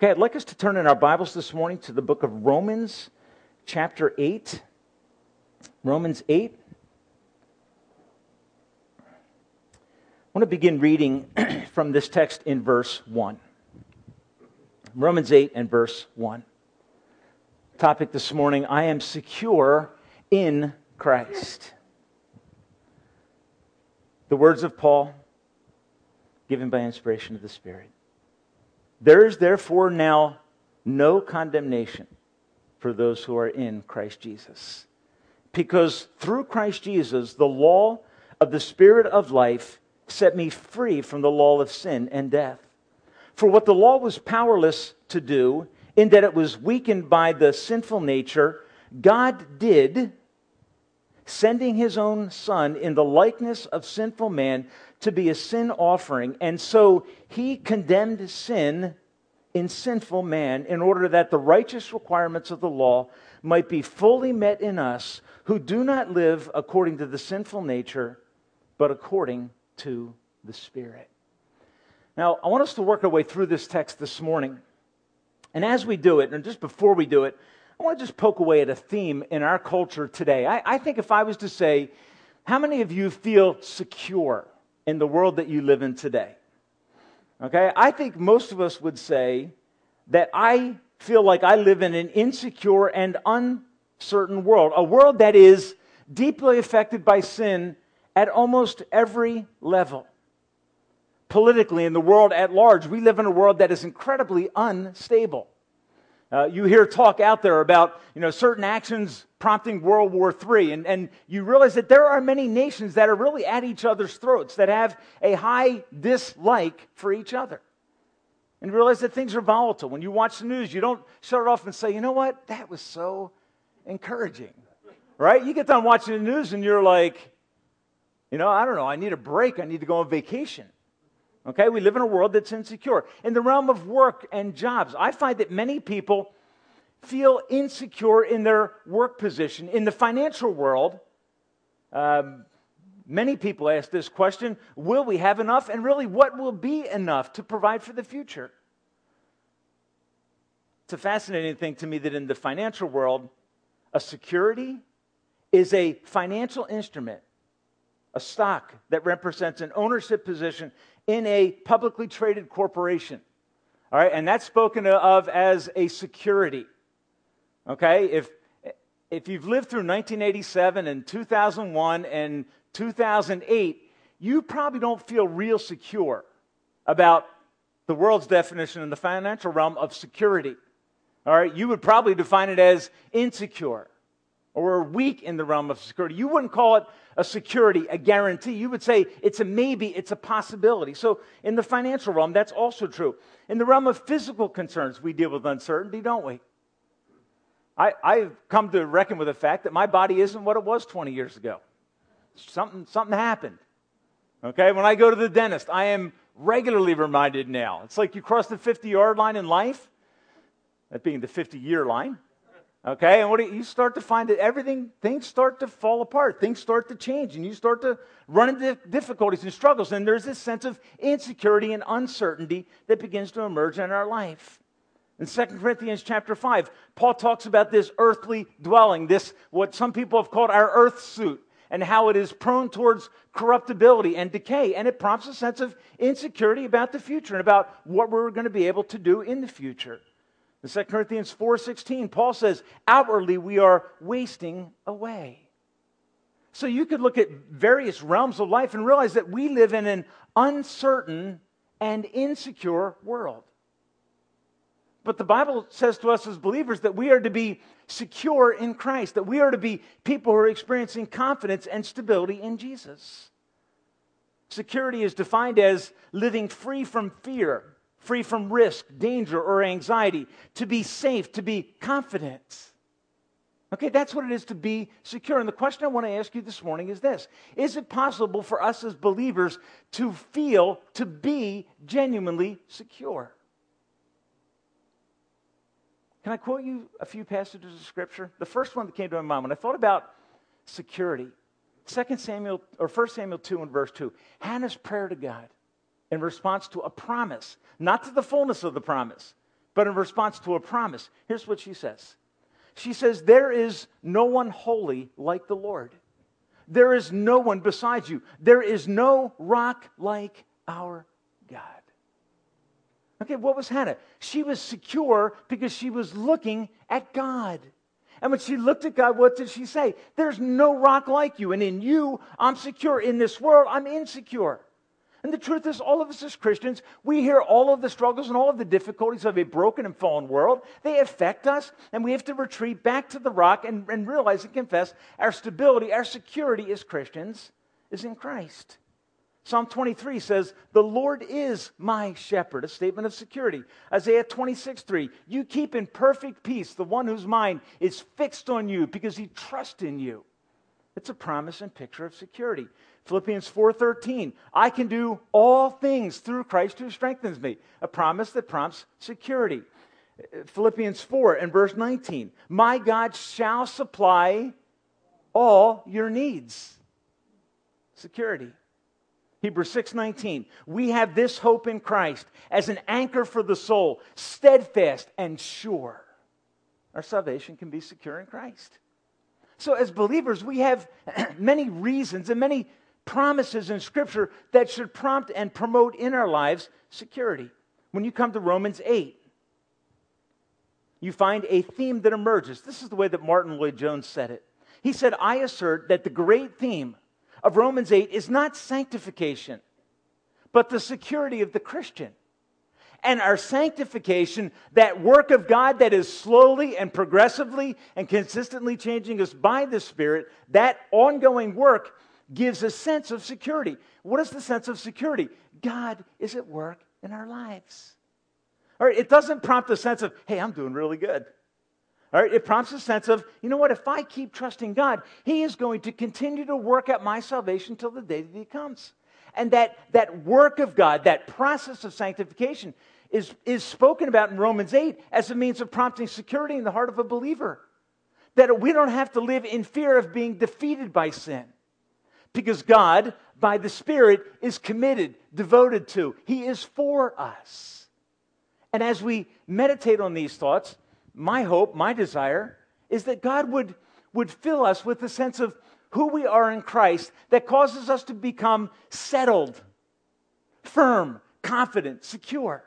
Okay, I'd like us to turn in our Bibles this morning to the book of Romans, chapter 8. Romans 8. I want to begin reading from this text in verse 1. Romans 8 and verse 1. Topic this morning I am secure in Christ. The words of Paul, given by inspiration of the Spirit. There is therefore now no condemnation for those who are in Christ Jesus. Because through Christ Jesus, the law of the Spirit of life set me free from the law of sin and death. For what the law was powerless to do, in that it was weakened by the sinful nature, God did, sending his own Son in the likeness of sinful man to be a sin offering. And so he condemned sin in sinful man in order that the righteous requirements of the law might be fully met in us who do not live according to the sinful nature, but according to the Spirit. Now, I want us to work our way through this text this morning. And as we do it, and just before we do it, I want to just poke away at a theme in our culture today. I, I think if I was to say, how many of you feel secure in the world that you live in today? Okay, I think most of us would say that I feel like I live in an insecure and uncertain world, a world that is deeply affected by sin at almost every level. Politically, in the world at large, we live in a world that is incredibly unstable. Uh, you hear talk out there about you know, certain actions prompting World War III, and, and you realize that there are many nations that are really at each other's throats, that have a high dislike for each other. And realize that things are volatile. When you watch the news, you don't shut it off and say, you know what, that was so encouraging. Right? You get done watching the news and you're like, you know, I don't know, I need a break, I need to go on vacation. Okay, we live in a world that's insecure. In the realm of work and jobs, I find that many people feel insecure in their work position. In the financial world, um, many people ask this question Will we have enough? And really, what will be enough to provide for the future? It's a fascinating thing to me that in the financial world, a security is a financial instrument, a stock that represents an ownership position in a publicly traded corporation. All right, and that's spoken of as a security. Okay, if if you've lived through 1987 and 2001 and 2008, you probably don't feel real secure about the world's definition in the financial realm of security. All right, you would probably define it as insecure or weak in the realm of security. You wouldn't call it a security, a guarantee. You would say it's a maybe, it's a possibility. So in the financial realm, that's also true. In the realm of physical concerns, we deal with uncertainty, don't we? I, I've come to reckon with the fact that my body isn't what it was 20 years ago. Something, something happened. Okay, when I go to the dentist, I am regularly reminded now. It's like you cross the 50 yard line in life, that being the 50 year line. Okay, and what you, you start to find that everything, things start to fall apart, things start to change, and you start to run into difficulties and struggles. And there's this sense of insecurity and uncertainty that begins to emerge in our life. In 2 Corinthians chapter 5, Paul talks about this earthly dwelling, this what some people have called our earth suit, and how it is prone towards corruptibility and decay. And it prompts a sense of insecurity about the future and about what we're going to be able to do in the future. In 2 Corinthians 4:16, Paul says, "Outwardly we are wasting away." So you could look at various realms of life and realize that we live in an uncertain and insecure world. But the Bible says to us as believers that we are to be secure in Christ, that we are to be people who are experiencing confidence and stability in Jesus. Security is defined as living free from fear, free from risk, danger, or anxiety, to be safe, to be confident. Okay, that's what it is to be secure. And the question I want to ask you this morning is this Is it possible for us as believers to feel, to be genuinely secure? Can I quote you a few passages of scripture? The first one that came to my mind when I thought about security, 2 Samuel or 1 Samuel 2 and verse 2, Hannah's prayer to God in response to a promise, not to the fullness of the promise, but in response to a promise. Here's what she says She says, There is no one holy like the Lord. There is no one besides you. There is no rock like our God. Okay, what was Hannah? She was secure because she was looking at God. And when she looked at God, what did she say? There's no rock like you. And in you, I'm secure. In this world, I'm insecure. And the truth is, all of us as Christians, we hear all of the struggles and all of the difficulties of a broken and fallen world. They affect us, and we have to retreat back to the rock and, and realize and confess our stability, our security as Christians is in Christ. Psalm 23 says, The Lord is my shepherd, a statement of security. Isaiah 26, 3, You keep in perfect peace the one whose mind is fixed on you because he trusts in you. It's a promise and picture of security. Philippians 4:13, I can do all things through Christ who strengthens me. A promise that prompts security. Philippians 4 and verse 19, my God shall supply all your needs. Security. Hebrews 6:19 We have this hope in Christ as an anchor for the soul, steadfast and sure. Our salvation can be secure in Christ. So as believers, we have many reasons and many promises in scripture that should prompt and promote in our lives security. When you come to Romans 8, you find a theme that emerges. This is the way that Martyn Lloyd-Jones said it. He said, "I assert that the great theme of Romans 8 is not sanctification, but the security of the Christian. And our sanctification, that work of God that is slowly and progressively and consistently changing us by the Spirit, that ongoing work gives a sense of security. What is the sense of security? God is at work in our lives. All right, it doesn't prompt a sense of, hey, I'm doing really good. All right, it prompts a sense of, you know what, if I keep trusting God, He is going to continue to work at my salvation till the day that He comes. And that, that work of God, that process of sanctification, is, is spoken about in Romans 8 as a means of prompting security in the heart of a believer. That we don't have to live in fear of being defeated by sin. Because God, by the Spirit, is committed, devoted to, He is for us. And as we meditate on these thoughts, my hope, my desire, is that God would, would fill us with a sense of who we are in Christ that causes us to become settled, firm, confident, secure.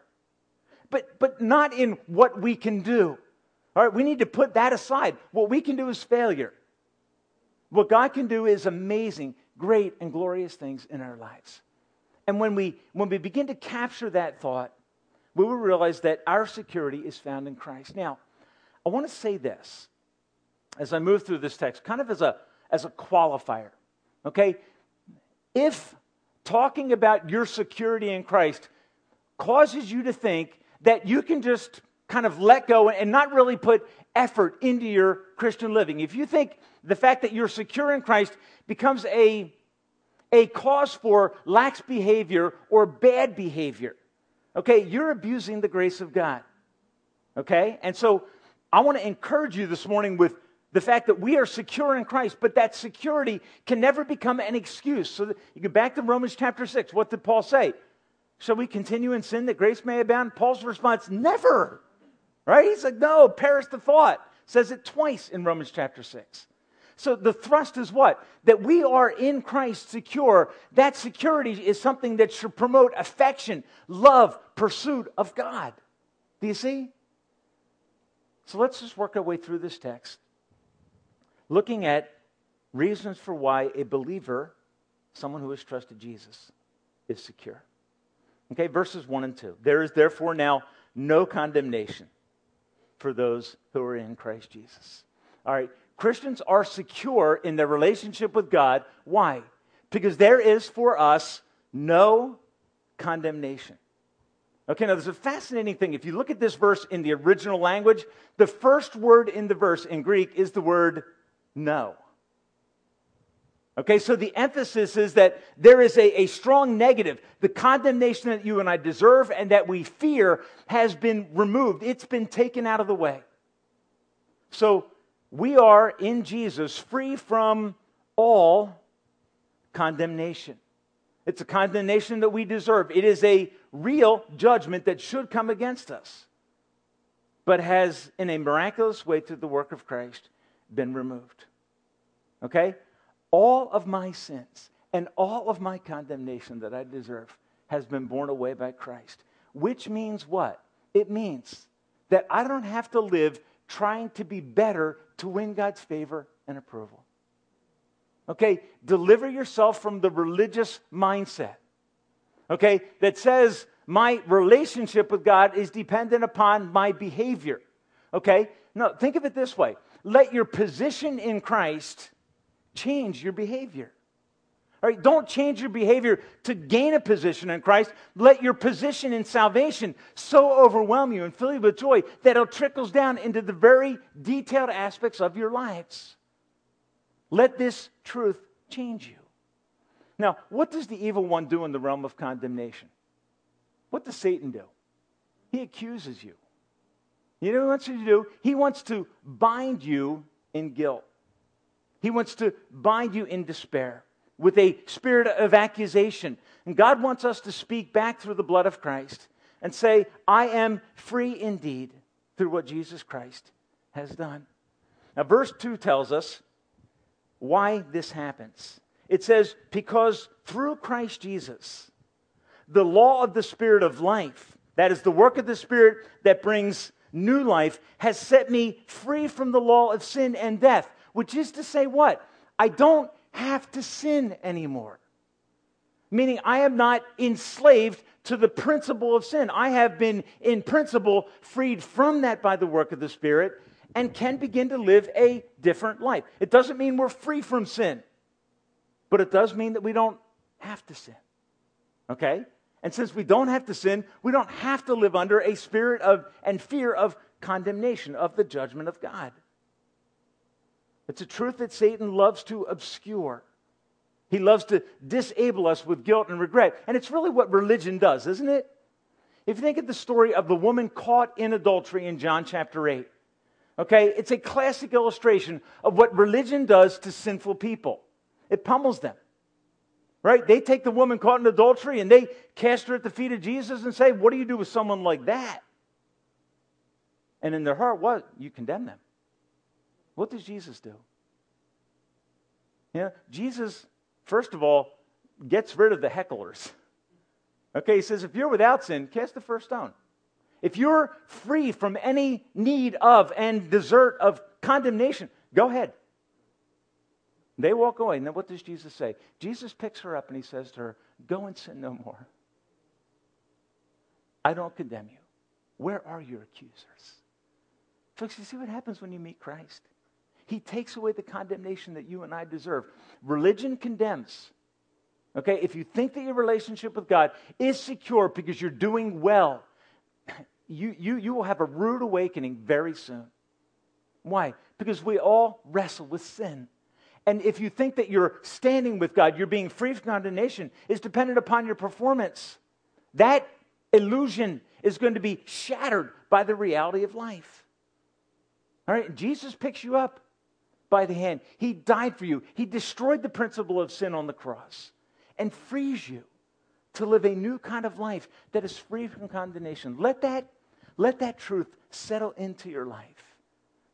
But, but not in what we can do. All right, we need to put that aside. What we can do is failure. What God can do is amazing, great, and glorious things in our lives. And when we, when we begin to capture that thought, we will realize that our security is found in Christ. Now, I want to say this as I move through this text, kind of as a, as a qualifier. Okay? If talking about your security in Christ causes you to think that you can just kind of let go and not really put effort into your Christian living, if you think the fact that you're secure in Christ becomes a, a cause for lax behavior or bad behavior, okay, you're abusing the grace of God. Okay? And so I want to encourage you this morning with the fact that we are secure in Christ, but that security can never become an excuse. So you go back to Romans chapter 6. What did Paul say? Shall we continue in sin that grace may abound? Paul's response, never. Right? He's like, no, perish the thought. Says it twice in Romans chapter 6. So the thrust is what? That we are in Christ secure. That security is something that should promote affection, love, pursuit of God. Do you see? So let's just work our way through this text, looking at reasons for why a believer, someone who has trusted Jesus, is secure. Okay, verses 1 and 2. There is therefore now no condemnation for those who are in Christ Jesus. All right, Christians are secure in their relationship with God. Why? Because there is for us no condemnation. Okay, now there's a fascinating thing. If you look at this verse in the original language, the first word in the verse in Greek is the word no. Okay, so the emphasis is that there is a, a strong negative. The condemnation that you and I deserve and that we fear has been removed, it's been taken out of the way. So we are in Jesus free from all condemnation. It's a condemnation that we deserve. It is a real judgment that should come against us. but has, in a miraculous way, through the work of Christ, been removed. Okay? All of my sins and all of my condemnation that I deserve has been borne away by Christ. Which means what? It means that I don't have to live trying to be better to win God's favor and approval. Okay? Deliver yourself from the religious mindset. Okay? That says my relationship with God is dependent upon my behavior. Okay? No, think of it this way let your position in Christ change your behavior. All right, don't change your behavior to gain a position in Christ. Let your position in salvation so overwhelm you and fill you with joy that it trickles down into the very detailed aspects of your lives. Let this truth change you. Now, what does the evil one do in the realm of condemnation? What does Satan do? He accuses you. You know what he wants you to do? He wants to bind you in guilt. He wants to bind you in despair with a spirit of accusation. And God wants us to speak back through the blood of Christ and say, I am free indeed through what Jesus Christ has done. Now, verse 2 tells us why this happens. It says, Because through Christ Jesus, the law of the Spirit of life, that is the work of the Spirit that brings new life, has set me free from the law of sin and death. Which is to say, what? I don't have to sin anymore. Meaning, I am not enslaved to the principle of sin. I have been, in principle, freed from that by the work of the Spirit and can begin to live a different life. It doesn't mean we're free from sin, but it does mean that we don't have to sin. Okay? And since we don't have to sin, we don't have to live under a spirit of and fear of condemnation, of the judgment of God. It's a truth that Satan loves to obscure. He loves to disable us with guilt and regret. And it's really what religion does, isn't it? If you think of the story of the woman caught in adultery in John chapter 8, okay, it's a classic illustration of what religion does to sinful people. It pummels them, right? They take the woman caught in adultery and they cast her at the feet of Jesus and say, What do you do with someone like that? And in their heart, what? You condemn them. What does Jesus do? Yeah, Jesus, first of all, gets rid of the hecklers. Okay, he says, if you're without sin, cast the first stone. If you're free from any need of and desert of condemnation, go ahead. They walk away. And then what does Jesus say? Jesus picks her up and he says to her, Go and sin no more. I don't condemn you. Where are your accusers? Folks, you see what happens when you meet Christ? He takes away the condemnation that you and I deserve. Religion condemns. Okay, if you think that your relationship with God is secure because you're doing well, you, you, you will have a rude awakening very soon. Why? Because we all wrestle with sin. And if you think that you're standing with God, you're being free from condemnation, is dependent upon your performance. That illusion is going to be shattered by the reality of life. All right, Jesus picks you up by the hand. He died for you. He destroyed the principle of sin on the cross and frees you to live a new kind of life that is free from condemnation. Let that, let that truth settle into your life.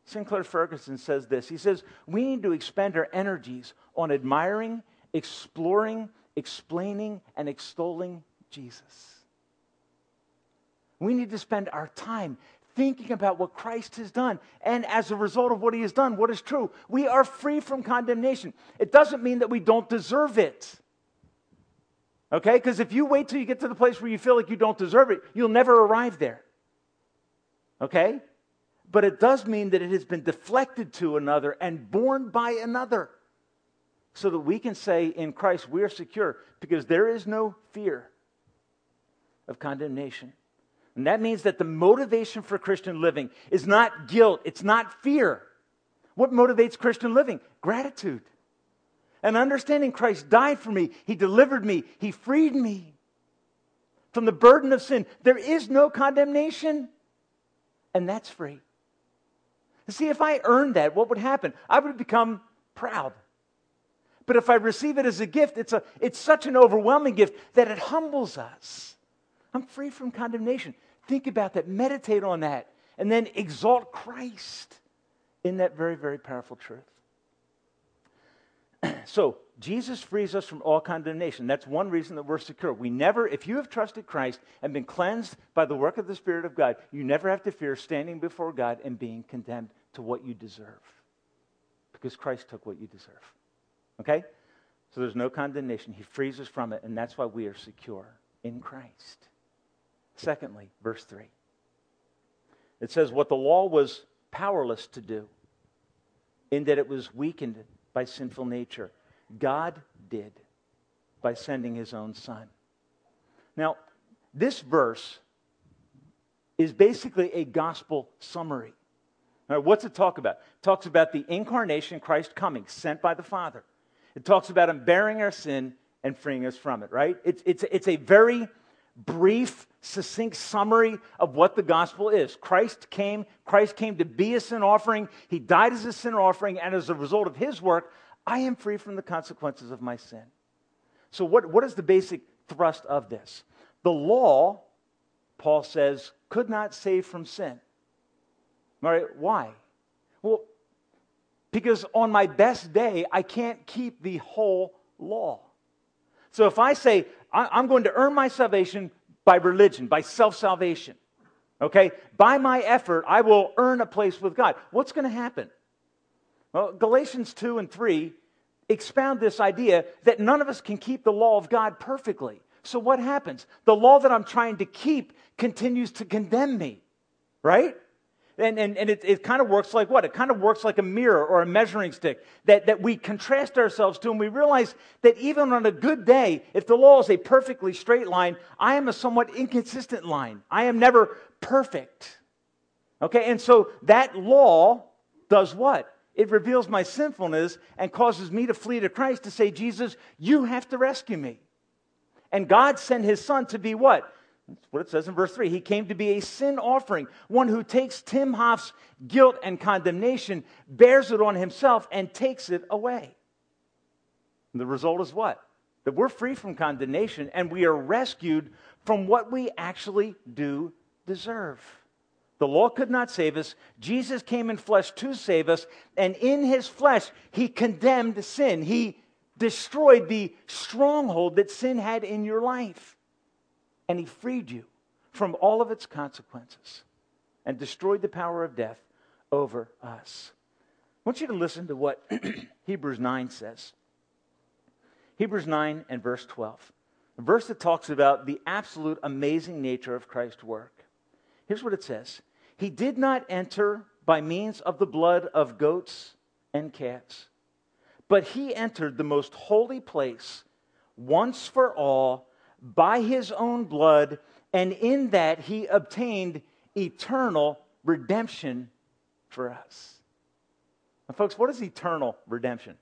Sinclair Ferguson says this. He says, We need to expend our energies on admiring, exploring, explaining, and extolling Jesus. We need to spend our time thinking about what Christ has done. And as a result of what he has done, what is true? We are free from condemnation. It doesn't mean that we don't deserve it. Okay? Because if you wait till you get to the place where you feel like you don't deserve it, you'll never arrive there. Okay? But it does mean that it has been deflected to another and borne by another. So that we can say in Christ we are secure because there is no fear of condemnation. And that means that the motivation for Christian living is not guilt, it's not fear. What motivates Christian living? Gratitude. And understanding Christ died for me, He delivered me, He freed me from the burden of sin. There is no condemnation, and that's free. See, if I earned that, what would happen? I would become proud. But if I receive it as a gift, it's, a, it's such an overwhelming gift that it humbles us. I'm free from condemnation. Think about that, meditate on that, and then exalt Christ in that very, very powerful truth. so, Jesus frees us from all condemnation. That's one reason that we're secure. We never, if you have trusted Christ and been cleansed by the work of the Spirit of God, you never have to fear standing before God and being condemned to what you deserve. Because Christ took what you deserve. Okay? So there's no condemnation. He frees us from it, and that's why we are secure in Christ. Secondly, verse 3. It says, What the law was powerless to do, in that it was weakened by sinful nature. God did by sending his own son. Now, this verse is basically a gospel summary. What's it talk about? It talks about the incarnation, Christ coming, sent by the Father. It talks about him bearing our sin and freeing us from it, right? It's, it's, it's a very brief, succinct summary of what the gospel is. Christ came, Christ came to be a sin offering. He died as a sin offering, and as a result of his work, I am free from the consequences of my sin. So, what, what is the basic thrust of this? The law, Paul says, could not save from sin. All right, why? Well, because on my best day, I can't keep the whole law. So if I say, I'm going to earn my salvation by religion, by self salvation, okay, by my effort, I will earn a place with God, what's going to happen? Well, Galatians 2 and 3 expound this idea that none of us can keep the law of God perfectly. So what happens? The law that I'm trying to keep continues to condemn me, right? And, and, and it, it kind of works like what? It kind of works like a mirror or a measuring stick that, that we contrast ourselves to, and we realize that even on a good day, if the law is a perfectly straight line, I am a somewhat inconsistent line. I am never perfect. Okay, and so that law does what? it reveals my sinfulness and causes me to flee to Christ to say, Jesus, you have to rescue me. And God sent his son to be what? That's what it says in verse 3. He came to be a sin offering, one who takes Tim Hoff's guilt and condemnation, bears it on himself, and takes it away. And the result is what? That we're free from condemnation and we are rescued from what we actually do deserve. The law could not save us. Jesus came in flesh to save us. And in his flesh, he condemned sin. He destroyed the stronghold that sin had in your life. And he freed you from all of its consequences and destroyed the power of death over us. I want you to listen to what Hebrews 9 says. Hebrews 9 and verse 12. A verse that talks about the absolute amazing nature of Christ's work. Here's what it says he did not enter by means of the blood of goats and cats, but he entered the most holy place once for all by his own blood, and in that he obtained eternal redemption for us. Now, folks, what is eternal redemption?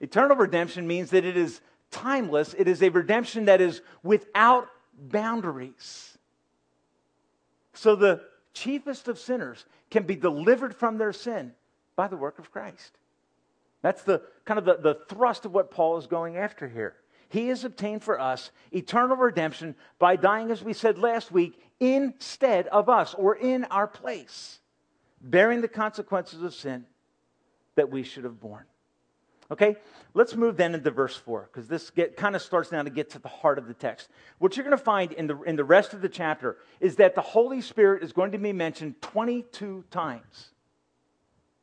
Eternal redemption means that it is timeless, it is a redemption that is without boundaries. So the chiefest of sinners can be delivered from their sin by the work of Christ. That's the kind of the, the thrust of what Paul is going after here. He has obtained for us eternal redemption by dying, as we said last week, instead of us or in our place, bearing the consequences of sin that we should have borne. Okay, let's move then into verse 4, because this kind of starts now to get to the heart of the text. What you're going to find in the, in the rest of the chapter is that the Holy Spirit is going to be mentioned 22 times.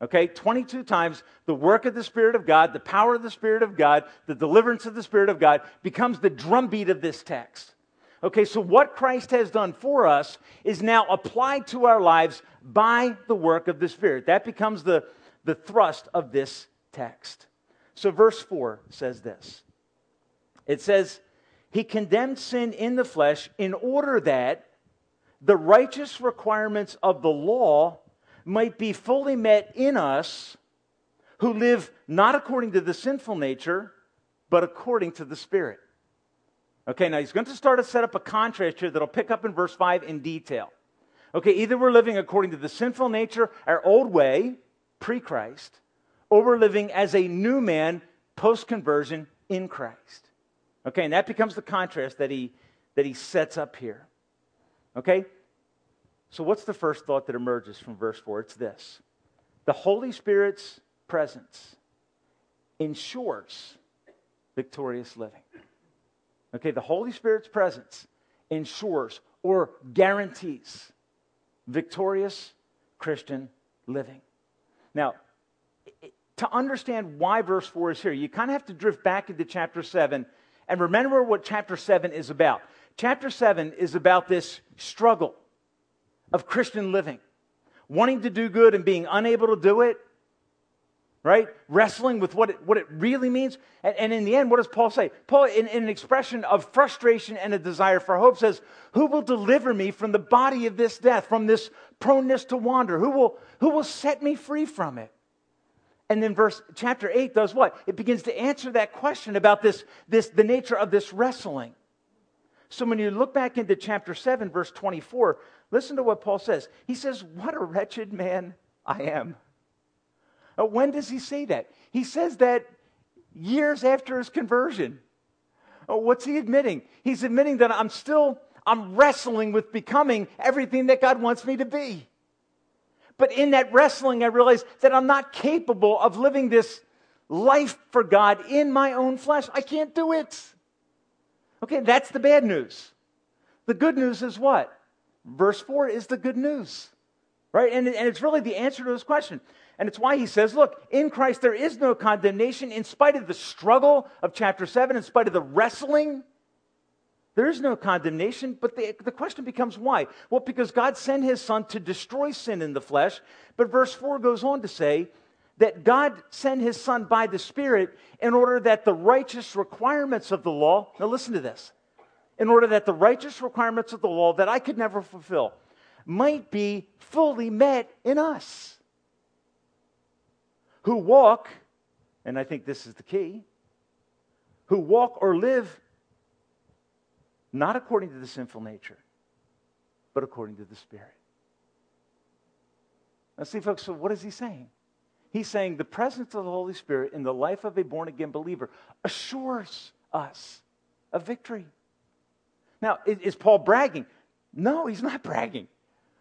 Okay, 22 times the work of the Spirit of God, the power of the Spirit of God, the deliverance of the Spirit of God becomes the drumbeat of this text. Okay, so what Christ has done for us is now applied to our lives by the work of the Spirit. That becomes the, the thrust of this text. So, verse 4 says this it says, He condemned sin in the flesh in order that the righteous requirements of the law might be fully met in us who live not according to the sinful nature, but according to the Spirit. Okay, now he's going to start to set up a contrast here that'll pick up in verse 5 in detail. Okay, either we're living according to the sinful nature, our old way, pre Christ, or we're living as a new man post conversion in Christ. Okay, and that becomes the contrast that he, that he sets up here. Okay? So, what's the first thought that emerges from verse 4? It's this the Holy Spirit's presence ensures victorious living. Okay, the Holy Spirit's presence ensures or guarantees victorious Christian living. Now, to understand why verse 4 is here, you kind of have to drift back into chapter 7 and remember what chapter 7 is about. Chapter 7 is about this struggle of Christian living, wanting to do good and being unable to do it, right? Wrestling with what it, what it really means. And, and in the end, what does Paul say? Paul, in, in, an expression of frustration and a desire for hope, says, Who will deliver me from the body of this death, from this proneness to wander? Who will, who will set me free from it? And then verse chapter 8 does what? It begins to answer that question about this, this the nature of this wrestling. So when you look back into chapter 7, verse 24, listen to what Paul says. He says, What a wretched man I am. Uh, when does he say that? He says that years after his conversion. Uh, what's he admitting? He's admitting that I'm still I'm wrestling with becoming everything that God wants me to be. But in that wrestling, I realize that I'm not capable of living this life for God in my own flesh. I can't do it. Okay, that's the bad news. The good news is what? Verse 4 is the good news, right? And, and it's really the answer to this question. And it's why he says, look, in Christ there is no condemnation in spite of the struggle of chapter 7, in spite of the wrestling. There is no condemnation, but the, the question becomes why? Well, because God sent his son to destroy sin in the flesh. But verse 4 goes on to say that God sent his son by the Spirit in order that the righteous requirements of the law, now listen to this, in order that the righteous requirements of the law that I could never fulfill might be fully met in us who walk, and I think this is the key, who walk or live not according to the sinful nature, but according to the Spirit. Now, see, folks, so what is he saying? He's saying the presence of the Holy Spirit in the life of a born again believer assures us of victory. Now, is Paul bragging? No, he's not bragging.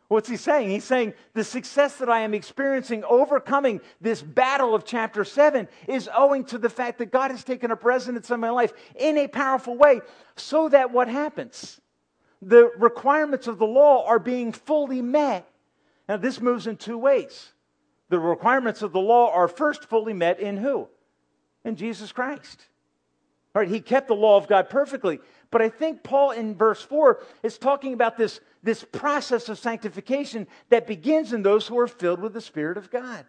What's he saying? He's saying the success that I am experiencing overcoming this battle of chapter 7 is owing to the fact that God has taken up residence in my life in a powerful way so that what happens? The requirements of the law are being fully met. Now, this moves in two ways. The requirements of the law are first fully met in who? In Jesus Christ. All right, he kept the law of God perfectly. But I think Paul in verse 4 is talking about this, this process of sanctification that begins in those who are filled with the Spirit of God.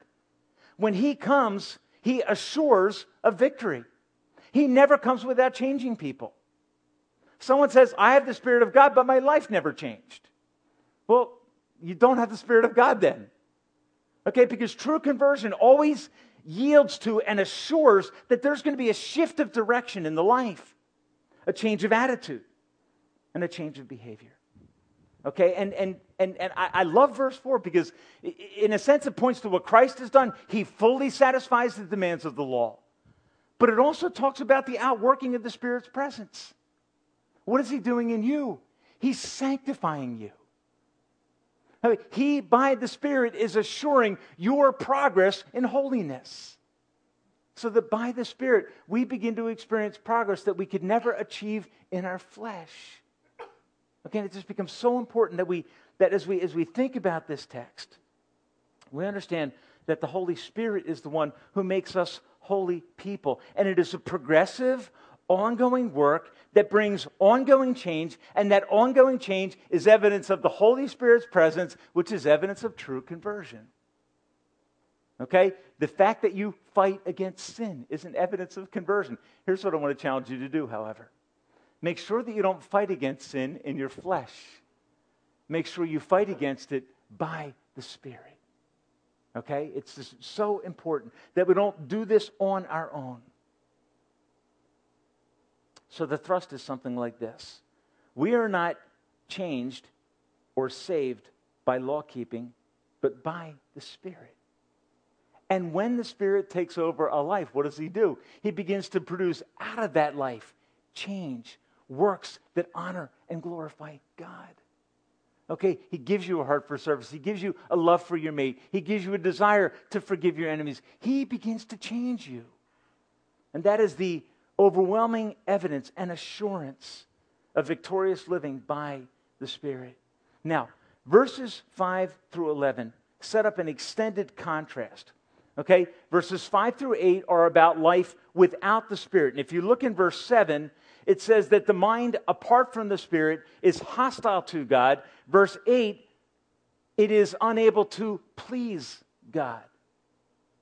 When he comes, he assures a victory. He never comes without changing people. Someone says, I have the Spirit of God, but my life never changed. Well, you don't have the Spirit of God then. Okay, because true conversion always yields to and assures that there's going to be a shift of direction in the life, a change of attitude, and a change of behavior. Okay, and, and, and, and I, I love verse 4 because, in a sense, it points to what Christ has done. He fully satisfies the demands of the law. But it also talks about the outworking of the Spirit's presence. What is He doing in you? He's sanctifying you. He, by the Spirit, is assuring your progress in holiness. So that by the Spirit, we begin to experience progress that we could never achieve in our flesh. Again, it just becomes so important that, we, that as, we, as we think about this text, we understand that the Holy Spirit is the one who makes us holy people. And it is a progressive, ongoing work that brings ongoing change, and that ongoing change is evidence of the Holy Spirit's presence, which is evidence of true conversion. Okay? The fact that you fight against sin is an evidence of conversion. Here's what I want to challenge you to do, however make sure that you don't fight against sin in your flesh, make sure you fight against it by the Spirit. Okay? It's so important that we don't do this on our own. So the thrust is something like this We are not changed or saved by law keeping, but by the Spirit. And when the Spirit takes over a life, what does He do? He begins to produce out of that life change, works that honor and glorify God. Okay, he gives you a heart for service. He gives you a love for your mate. He gives you a desire to forgive your enemies. He begins to change you. And that is the overwhelming evidence and assurance of victorious living by the Spirit. Now, verses 5 through 11 set up an extended contrast. Okay, verses 5 through 8 are about life without the Spirit. And if you look in verse 7, it says that the mind apart from the Spirit is hostile to God. Verse 8, it is unable to please God.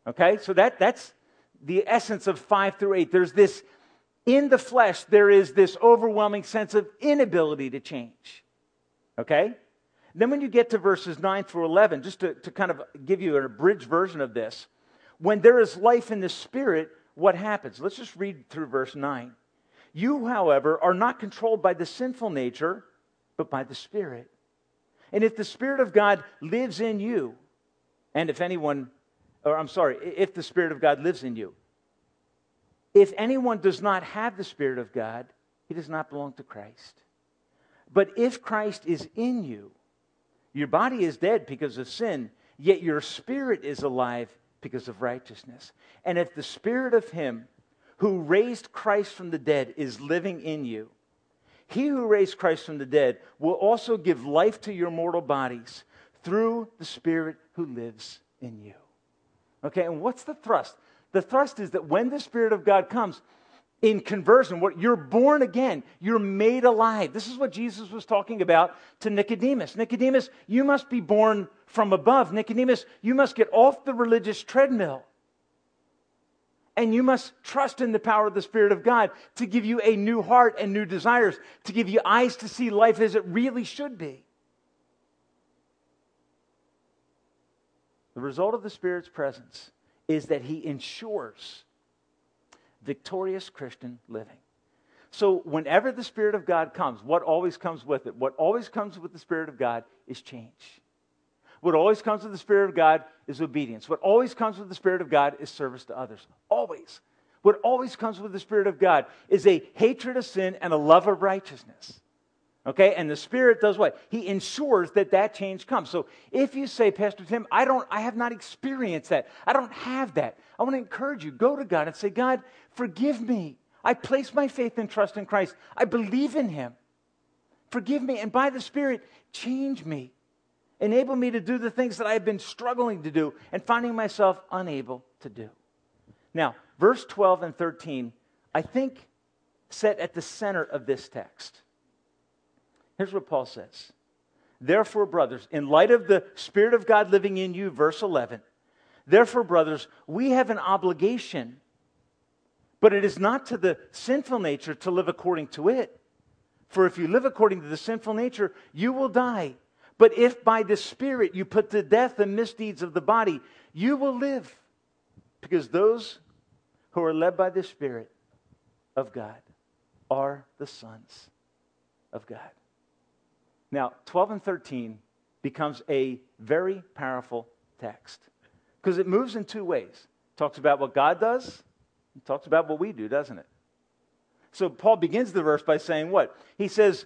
Okay, so that, that's the essence of 5 through 8. There's this, in the flesh, there is this overwhelming sense of inability to change. Okay? Then when you get to verses 9 through 11, just to, to kind of give you an abridged version of this, when there is life in the Spirit, what happens? Let's just read through verse 9. You, however, are not controlled by the sinful nature, but by the Spirit. And if the Spirit of God lives in you, and if anyone, or I'm sorry, if the Spirit of God lives in you, if anyone does not have the Spirit of God, he does not belong to Christ. But if Christ is in you, your body is dead because of sin, yet your spirit is alive because of righteousness. And if the spirit of him who raised Christ from the dead is living in you, he who raised Christ from the dead will also give life to your mortal bodies through the Spirit who lives in you. Okay, and what's the thrust? The thrust is that when the Spirit of God comes, in conversion, what you're born again, you're made alive. This is what Jesus was talking about to Nicodemus. Nicodemus, you must be born from above. Nicodemus, you must get off the religious treadmill. And you must trust in the power of the Spirit of God to give you a new heart and new desires, to give you eyes to see life as it really should be. The result of the Spirit's presence is that He ensures victorious Christian living. So, whenever the Spirit of God comes, what always comes with it? What always comes with the Spirit of God is change. What always comes with the Spirit of God is obedience. What always comes with the Spirit of God is service to others. Always. What always comes with the Spirit of God is a hatred of sin and a love of righteousness. Okay, and the Spirit does what? He ensures that that change comes. So if you say, Pastor Tim, I don't, I have not experienced that. I don't have that. I want to encourage you. Go to God and say, God, forgive me. I place my faith and trust in Christ. I believe in Him. Forgive me, and by the Spirit, change me. Enable me to do the things that I've been struggling to do and finding myself unable to do. Now, verse 12 and 13, I think, set at the center of this text. Here's what Paul says Therefore, brothers, in light of the Spirit of God living in you, verse 11, therefore, brothers, we have an obligation, but it is not to the sinful nature to live according to it. For if you live according to the sinful nature, you will die. But if by the Spirit you put to death the misdeeds of the body, you will live. Because those who are led by the Spirit of God are the sons of God. Now, 12 and 13 becomes a very powerful text because it moves in two ways. It talks about what God does, it talks about what we do, doesn't it? So Paul begins the verse by saying what? He says,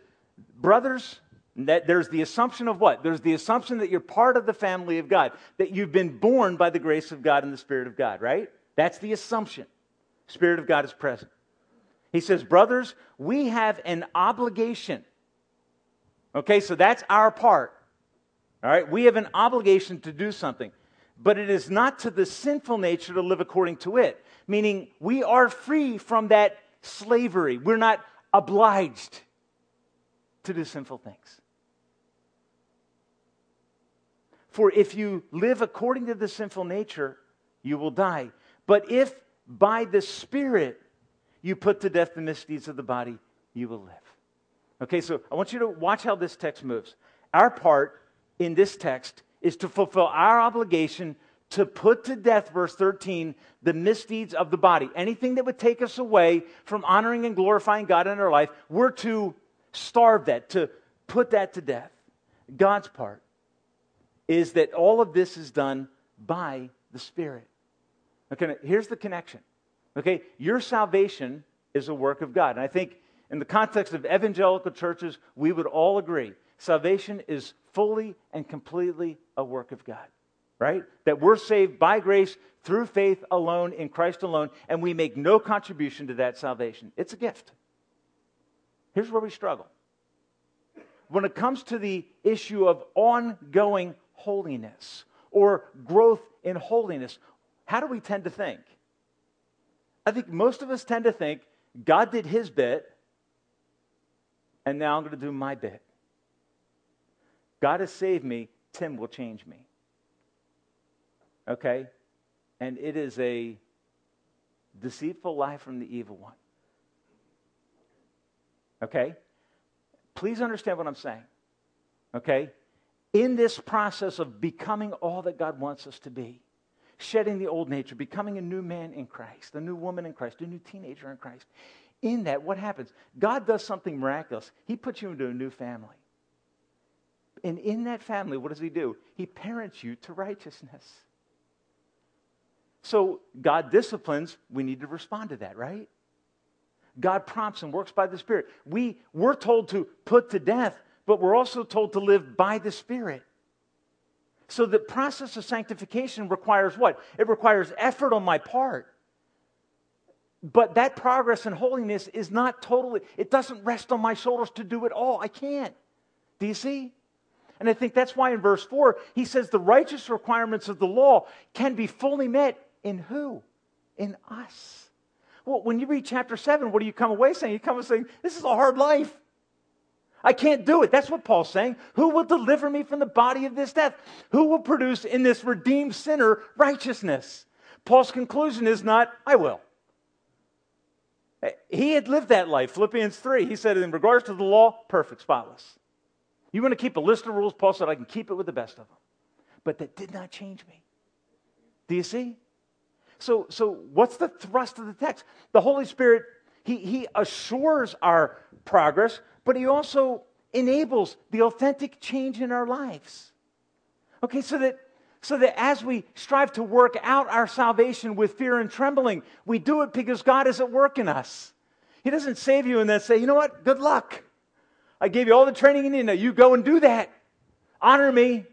Brothers, that there's the assumption of what? There's the assumption that you're part of the family of God, that you've been born by the grace of God and the Spirit of God, right? That's the assumption. Spirit of God is present. He says, Brothers, we have an obligation Okay, so that's our part. All right, we have an obligation to do something, but it is not to the sinful nature to live according to it, meaning we are free from that slavery. We're not obliged to do sinful things. For if you live according to the sinful nature, you will die. But if by the Spirit you put to death the misdeeds of the body, you will live. Okay, so I want you to watch how this text moves. Our part in this text is to fulfill our obligation to put to death, verse 13, the misdeeds of the body. Anything that would take us away from honoring and glorifying God in our life, we're to starve that, to put that to death. God's part is that all of this is done by the Spirit. Okay, here's the connection. Okay, your salvation is a work of God. And I think in the context of evangelical churches, we would all agree salvation is fully and completely a work of God, right? That we're saved by grace through faith alone in Christ alone, and we make no contribution to that salvation. It's a gift. Here's where we struggle. When it comes to the issue of ongoing holiness or growth in holiness, how do we tend to think? I think most of us tend to think God did his bit, and now I'm going to do my bit. God has saved me, Tim will change me. Okay? And it is a deceitful lie from the evil one. Okay? Please understand what I'm saying. Okay? In this process of becoming all that God wants us to be, shedding the old nature, becoming a new man in Christ, a new woman in Christ, a new teenager in Christ, in that, what happens? God does something miraculous. He puts you into a new family. And in that family, what does He do? He parents you to righteousness. So God disciplines, we need to respond to that, right? God prompts and works by the Spirit. We, we're told to put to death, but we're also told to live by the Spirit. So the process of sanctification requires what? It requires effort on my part. But that progress in holiness is not totally, it doesn't rest on my shoulders to do it all. I can't. Do you see? And I think that's why in verse 4, he says the righteous requirements of the law can be fully met in who? In us. Well, when you read chapter 7, what do you come away saying? You come away saying, This is a hard life. I can't do it. That's what Paul's saying. Who will deliver me from the body of this death? Who will produce in this redeemed sinner righteousness? Paul's conclusion is not, I will. He had lived that life. Philippians 3, he said, in regards to the law, perfect, spotless. You want to keep a list of rules? Paul said, I can keep it with the best of them. But that did not change me. Do you see? So, so what's the thrust of the text? The Holy Spirit, he, he assures our progress, but he also enables the authentic change in our lives. Okay, so that so that as we strive to work out our salvation with fear and trembling, we do it because God is at work in us. He doesn't save you and then say, you know what? Good luck. I gave you all the training you need. Now you go and do that. Honor me.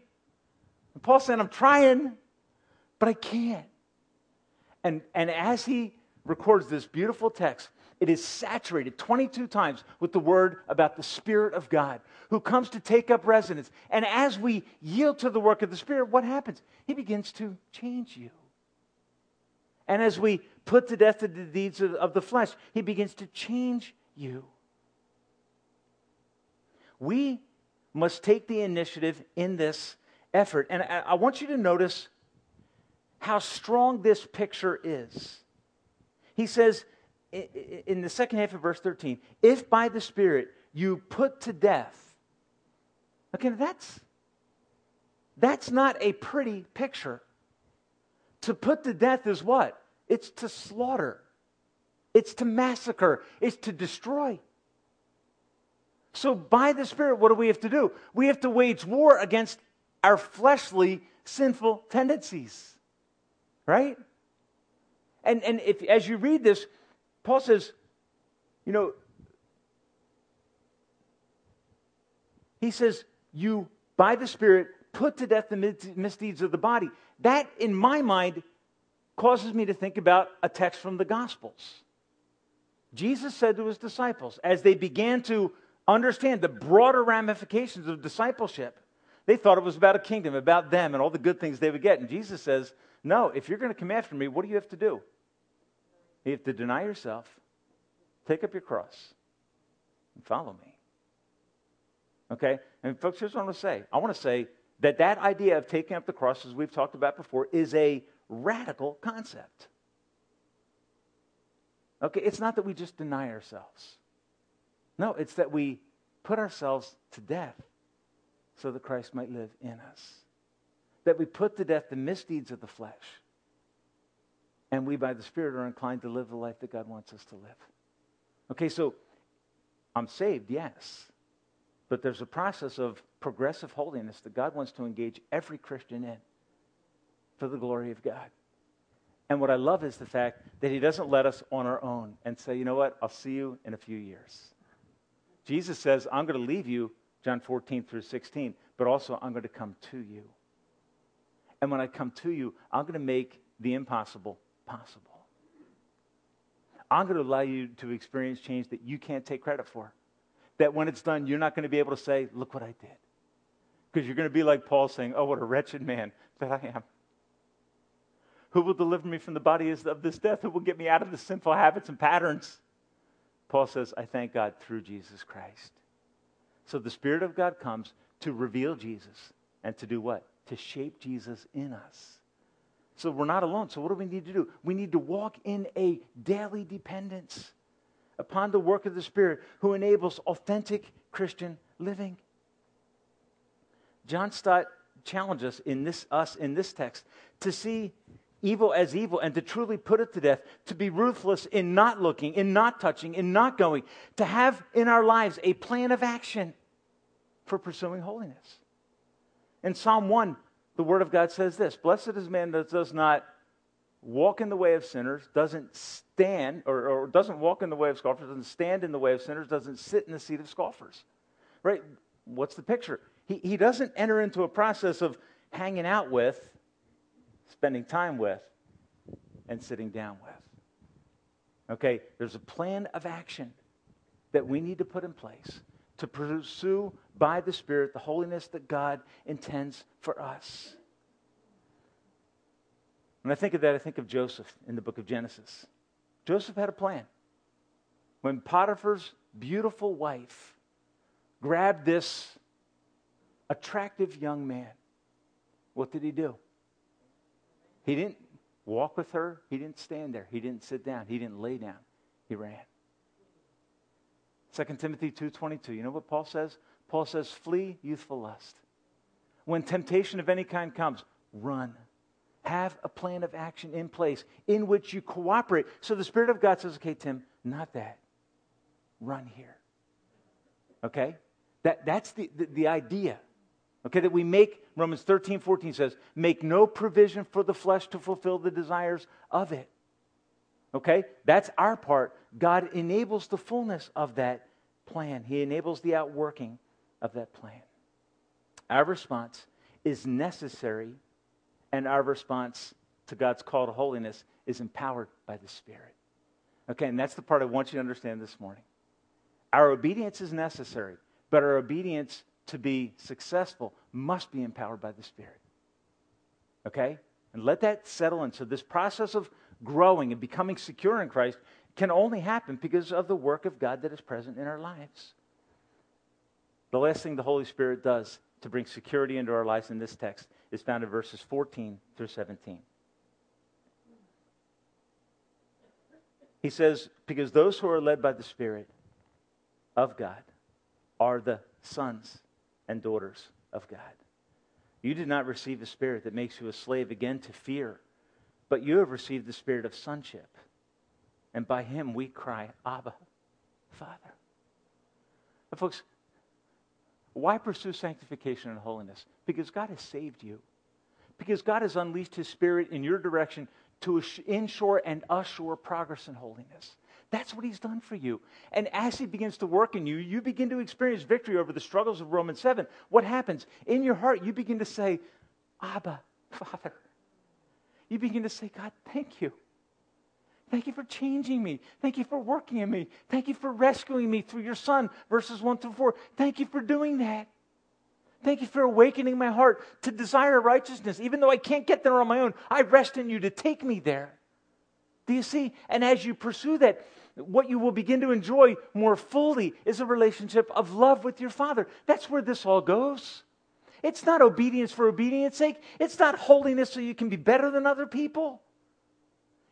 And Paul said, I'm trying, but I can't. And, and as he records this beautiful text, it is saturated 22 times with the word about the Spirit of God who comes to take up residence. And as we yield to the work of the Spirit, what happens? He begins to change you. And as we put to death the deeds of, the flesh, He begins to change you. We must take the initiative in this effort. And I want you to notice how strong this picture is. He says, in the second half of verse 13, if by the Spirit you put to death. Okay, that's, that's not a pretty picture. To put to death is what? It's to slaughter, it's to massacre, it's to destroy. So, by the Spirit, what do we have to do? We have to wage war against our fleshly, sinful tendencies. Right? And, and if, as you read this, Paul says, you know, he says, you, by the Spirit, put to death the misdeeds of the body. That, in my mind, causes me to think about a text from the Gospels. Jesus said to his disciples, as they began to understand the broader ramifications of discipleship, they thought it was about a kingdom, about them, and all the good things they would get. And Jesus says, No, if you're going to come after me, what do you have to do? You have to deny yourself, take up your cross, and follow me. Okay? And folks, here's what I want to say. I want to say that that idea of taking up the cross, as we've talked about before, is a radical concept. Okay, it's not that we just deny ourselves. No, it's that we put ourselves to death so that Christ might live in us. That we put to death the misdeeds of the flesh and we, by the Spirit, are inclined to live the life that God wants us to live. Okay, so I'm saved, yes. But there's a process of progressive holiness that God wants to engage every Christian in for the glory of God. And what I love is the fact that He doesn't let us on our own and say, you know what, I'll see you in a few years. Jesus says, I'm going to leave you John 14 through 16, but also I'm going to come to you. And when I come to you, I'm going to make the impossible possible. I'm going to allow you to experience change that you can't take credit for. That when it's done, you're not going to be able to say, Look what I did. Because you're going to be like Paul saying, Oh, what a wretched man that I am. Who will deliver me from the body of this death? Who will get me out of the sinful habits and patterns? Paul says, I thank God through Jesus Christ. So the Spirit of God comes to reveal Jesus and to do what? To shape Jesus in us. So we're not alone. So what do we need to do? We need to walk in a daily dependence upon the work of the Spirit who enables authentic Christian living. John Stott challenges in this, us in this text to see evil as evil and to truly put it to death, to be ruthless in not looking, in not touching, in not going, to have in our lives a plan of action for pursuing holiness. In Psalm 1, the Word of God says this Blessed is man that does not walk in the way of sinners, doesn't stand, or, or doesn't walk in the way of scoffers, doesn't stand in the way of sinners, doesn't sit in the seat of scoffers. Right? What's the picture? He, he doesn't enter into a process of hanging out with, spending time with, and sitting down with. Okay? There's a plan of action that we need to put in place to pursue by the Spirit the holiness that God intends for us. When I think of that, I think of Joseph in the book of Genesis. Joseph had a plan. When Potiphar's beautiful wife grabbed this attractive young man, what did he do? He didn't walk with her, he didn't stand there, he didn't sit down, he didn't lay down, he ran. 2 Timothy 2:22. You know what Paul says? Paul says, "Flee youthful lust." When temptation of any kind comes, run. Have a plan of action in place in which you cooperate. So the Spirit of God says, okay, Tim, not that. Run here. Okay? That, that's the, the, the idea. Okay, that we make, Romans 13, 14 says, make no provision for the flesh to fulfill the desires of it. Okay? That's our part. God enables the fullness of that plan, He enables the outworking of that plan. Our response is necessary, and our response to God's call to holiness is empowered by the Spirit. Okay, and that's the part I want you to understand this morning. Our obedience is necessary, but our obedience to be successful must be empowered by the Spirit. Okay? And let that settle in. So, this process of growing and becoming secure in Christ can only happen because of the work of God that is present in our lives. The last thing the Holy Spirit does to bring security into our lives in this text is found in verses 14 through 17. He says, Because those who are led by the Spirit of God are the sons and daughters of God. You did not receive a spirit that makes you a slave again to fear but you have received the spirit of sonship. And by him we cry, Abba, Father. Folks, why pursue sanctification and holiness? Because God has saved you. Because God has unleashed his spirit in your direction to ensure and assure progress in holiness. That's what he's done for you. And as he begins to work in you, you begin to experience victory over the struggles of Romans 7. What happens? In your heart, you begin to say, Abba, Father you begin to say, God, thank you. Thank you for changing me. Thank you for working in me. Thank you for rescuing me through your Son, verses 1 through 4. Thank you for doing that. Thank you for awakening my heart to desire righteousness. Even though I can't get there on my own, I rest in you to take me there. Do you see? And as you pursue that, what you will begin to enjoy more fully is a relationship of love with your Father. That's where this all goes. It's not obedience for obedience sake. It's not holiness so you can be better than other people.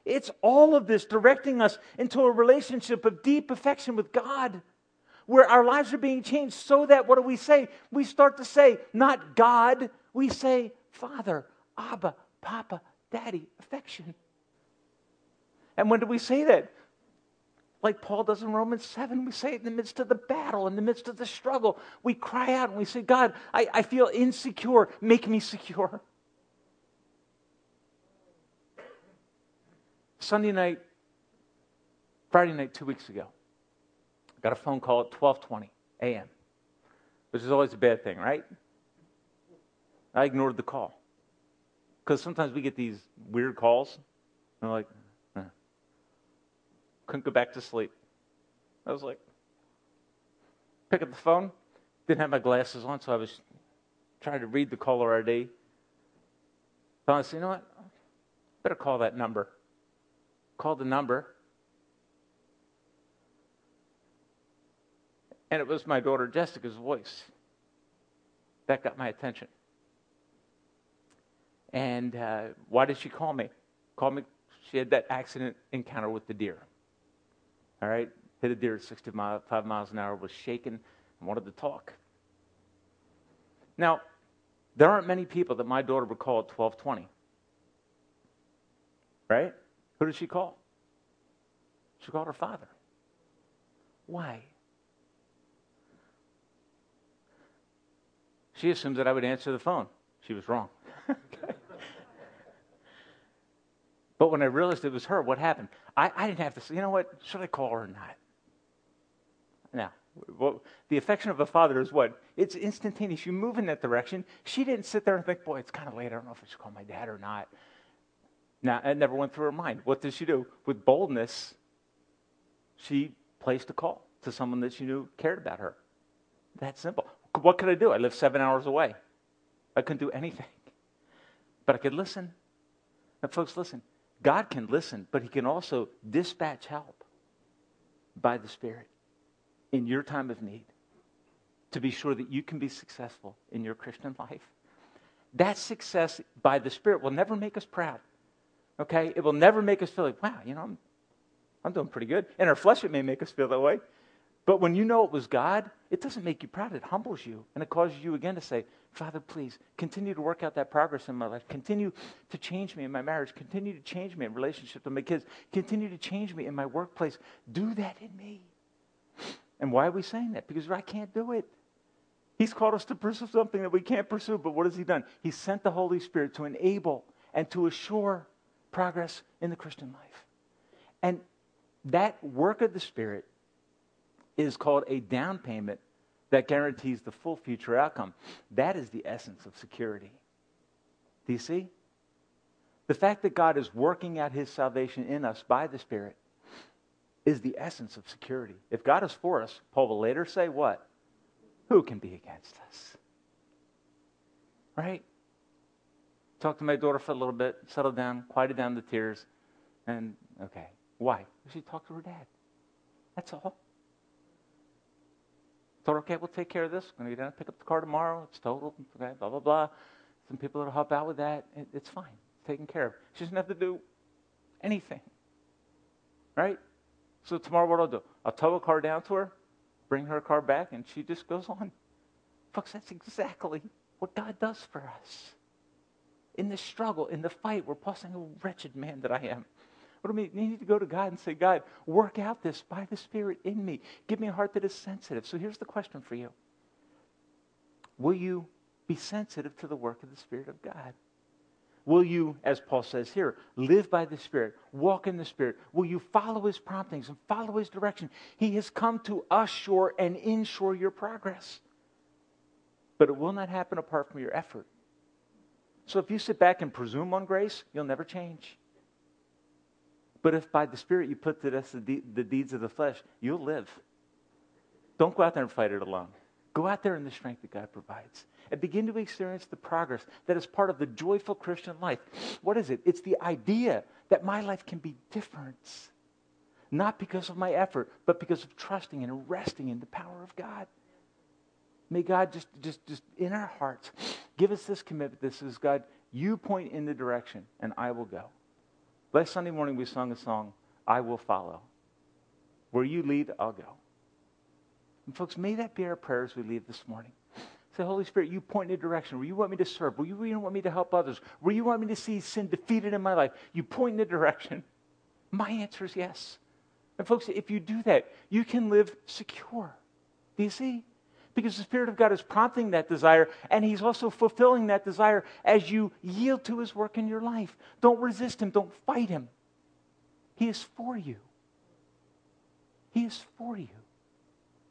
It's all of this directing us into a relationship of deep affection with God, where our lives are being changed so that what do we say? We start to say, not God, we say, Father, Abba, Papa, Daddy, affection. And when do we say that? Like Paul does in Romans 7. We say it in the midst of the battle, in the midst of the struggle. We cry out and we say, God, I, I feel insecure. Make me secure. Sunday night, Friday night, two weeks ago, I got a phone call at 12:20 a.m. which is always a bad thing, right? I ignored the call. Because sometimes we get these weird calls, and I'm like. Couldn't go back to sleep. I was like, pick up the phone, didn't have my glasses on, so I was trying to read the caller ID. Finally said, you know what? Better call that number. Called the number. And it was my daughter Jessica's voice. That got my attention. And uh, why did she call me? Call me. She had that accident encounter with the deer. All right, hit a deer at 65 miles an hour, was shaken, and wanted to talk. Now, there aren't many people that my daughter would call at 1220. Right? Who did she call? She called her father. Why? She assumed that I would answer the phone. She was wrong. but when I realized it was her, what happened? I, I didn't have to say, you know what? Should I call her or not? Now, well, the affection of a father is what? It's instantaneous. You move in that direction. She didn't sit there and think, boy, it's kind of late. I don't know if I should call my dad or not. Now, it never went through her mind. What did she do? With boldness, she placed a call to someone that she knew cared about her. That simple. What could I do? I live seven hours away. I couldn't do anything. But I could listen. Now, folks, listen. God can listen, but He can also dispatch help by the Spirit in your time of need to be sure that you can be successful in your Christian life. That success by the Spirit will never make us proud. Okay? It will never make us feel like, wow, you know, I'm, I'm doing pretty good. In our flesh, it may make us feel that way. But when you know it was God, it doesn't make you proud. It humbles you. And it causes you again to say, Father, please continue to work out that progress in my life. Continue to change me in my marriage. Continue to change me in relationship with my kids. Continue to change me in my workplace. Do that in me. And why are we saying that? Because I can't do it. He's called us to pursue something that we can't pursue. But what has He done? He sent the Holy Spirit to enable and to assure progress in the Christian life. And that work of the Spirit is called a down payment that guarantees the full future outcome. That is the essence of security. Do you see? The fact that God is working out his salvation in us by the Spirit is the essence of security. If God is for us, Paul will later say, What? Who can be against us? Right? Talked to my daughter for a little bit, settled down, quieted down the tears, and okay. Why? She talked to her dad. That's all. Thought, okay, we'll take care of this. I'm going to get down and pick up the car tomorrow. It's totaled. Okay, blah, blah, blah. Some people that'll help out with that. It, it's fine. It's taken care of. She doesn't have to do anything. Right? So tomorrow, what I'll do? I'll tow a car down to her, bring her car back, and she just goes on. Folks, that's exactly what God does for us. In the struggle, in the fight, we're passing a wretched man that I am. What do? You need to go to God and say, God, work out this by the Spirit in me. Give me a heart that is sensitive. So here's the question for you Will you be sensitive to the work of the Spirit of God? Will you, as Paul says here, live by the Spirit, walk in the Spirit? Will you follow his promptings and follow his direction? He has come to assure and ensure your progress. But it will not happen apart from your effort. So if you sit back and presume on grace, you'll never change. But if by the Spirit you put to death the, de- the deeds of the flesh, you'll live. Don't go out there and fight it alone. Go out there in the strength that God provides and begin to experience the progress that is part of the joyful Christian life. What is it? It's the idea that my life can be different. Not because of my effort, but because of trusting and resting in the power of God. May God just, just, just in our hearts give us this commitment. This is God, you point in the direction, and I will go. Last Sunday morning, we sung a song, I Will Follow. Where you lead, I'll go. And folks, may that be our prayer as we leave this morning. Say, Holy Spirit, you point in a direction where you want me to serve, where you want me to help others, where you want me to see sin defeated in my life. You point in a direction. My answer is yes. And folks, if you do that, you can live secure. Do you see? Because the Spirit of God is prompting that desire, and He's also fulfilling that desire as you yield to His work in your life. Don't resist Him, don't fight Him. He is for you. He is for you.